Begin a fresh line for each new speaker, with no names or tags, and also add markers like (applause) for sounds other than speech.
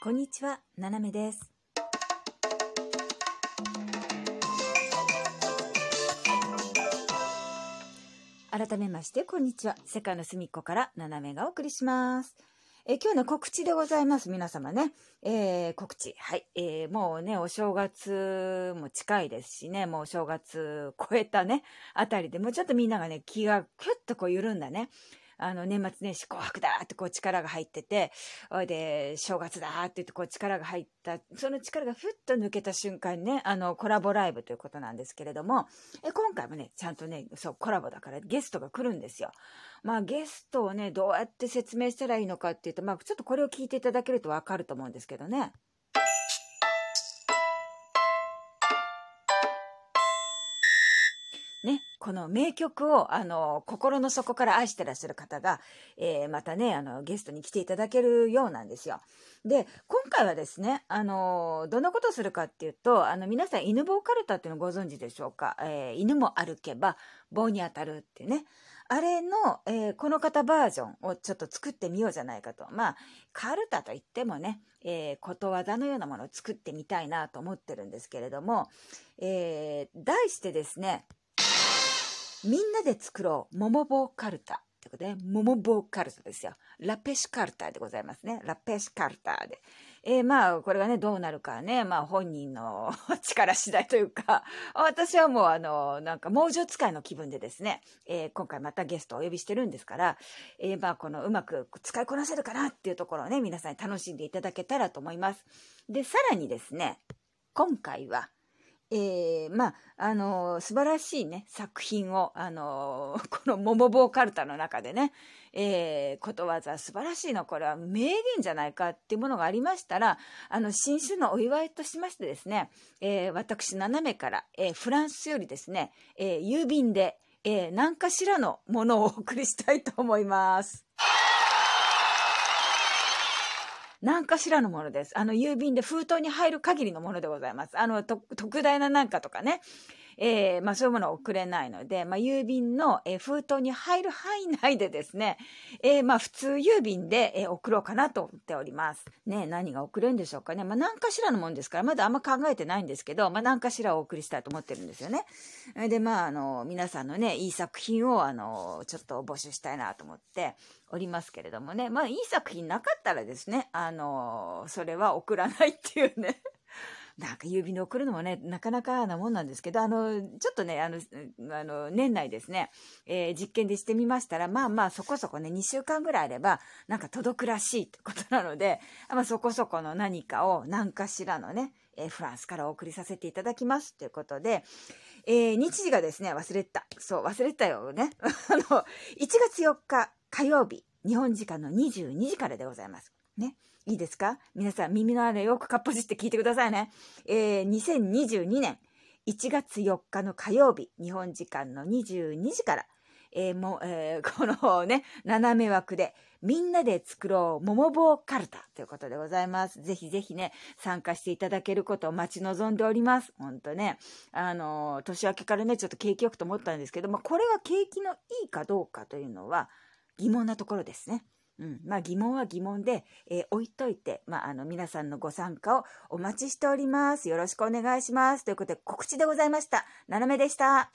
こんにちは、ななめです。改めまして、こんにちは。世界の隅っこからななめがお送りします。え今日ね、告知でございます。皆様ね。えー告知。はい。えーもうね、お正月も近いですしね、もうお正月超えたね、あたりでもうちょっとみんながね、気がキュッとこう緩んだね。あの、年末年始紅白だってこう力が入ってて、で、正月だって言ってこう力が入った、その力がふっと抜けた瞬間にね、あの、コラボライブということなんですけれども、え今回もね、ちゃんとね、そう、コラボだからゲストが来るんですよ。まあ、ゲストをね、どうやって説明したらいいのかっていうと、まあ、ちょっとこれを聞いていただけるとわかると思うんですけどね。ね、この名曲をあの心の底から愛してらっしゃる方が、えーまたねあのゲストに来ていただけるようなんですよ。で今回はですねあのどんなことをするかっていうとあの皆さん犬棒カルタっていうのご存知でしょうか、えー犬も歩けば棒に当たるっていうねあれの、えーこの方バージョンをちょっと作ってみようじゃないかと。まあ、カルタといってもね、えーことわざのようなものを作ってみたいなと思ってるんですけれども、えー題してですね、みんなで作ろう、桃棒カルタ。ってことで、桃棒カルタですよ。ラペシカルタでございますね。ラペシカルタで。えーまあ、これがね、どうなるかね、まあ、本人の (laughs) 力次第というか、私はもう、あの、なんか、猛獣使いの気分でですね、えー今回またゲストをお呼びしてるんですから、えーまあ、この、うまく使いこなせるかなっていうところをね、皆さんに楽しんでいただけたらと思います。で、さらにですね、今回は、えーまあ、あの素晴らしいね、作品を、あの (laughs) この桃棒カルタの中でね、えーことわざ素晴らしいの、これは名言じゃないかっていうものがありましたら、あの、新種のお祝いとしましてですね、えー私、斜めから、えーフランスよりですね、えー郵便で、えー何かしらのものをお送りしたいと思います。何かしらのものです。あの、郵便で封筒に入る限りのものでございます。あの、特大ななんかとかね。えーまあそういうものを送れないので、まあ郵便の、えー封筒に入る範囲内でですね、えーまあ普通郵便で、えー送ろうかなと思っております。ね、何が送れるんでしょうかね。まあ何かしらのもんですから、まだあんま考えてないんですけど、まあ何かしらお送りしたいと思ってるんですよね。で、まああの、皆さんのね、いい作品をあの、ちょっと募集したいなと思っておりますけれどもね、まあいい作品なかったらですね、あの、それは送らないっていうね。なんか郵便で送るのもね、なかなかなもんなんですけど、あの、ちょっとね、あの、あの年内ですね、えー実験でしてみましたら、まあまあそこそこね、2週間ぐらいあれば、なんか届くらしいってことなので、まあそこそこの何かを何かしらのね、えーフランスからお送りさせていただきますということで、えー日時がですね、忘れた。そう、忘れたよね。(laughs) あの、1月4日火曜日、日本時間の22時からでございます。ね。いいですか？皆さん耳のあるよくかっぽじって聞いてくださいね。えー2022年1月4日の火曜日、日本時間の22時から、えーも、えー (laughs) このね、斜め枠で、みんなで作ろう、桃棒カルタということでございます。ぜひぜひね、参加していただけることを待ち望んでおります。ほんとね、あのー年明けからね、ちょっと景気よくと思ったんですけども、これは景気のいいかどうかというのは疑問なところですね。うん、まあ疑問は疑問で、えー置いといて、まあ、あの皆さんのご参加をお待ちしております。よろしくお願いします。ということで告知でございました。斜めでした。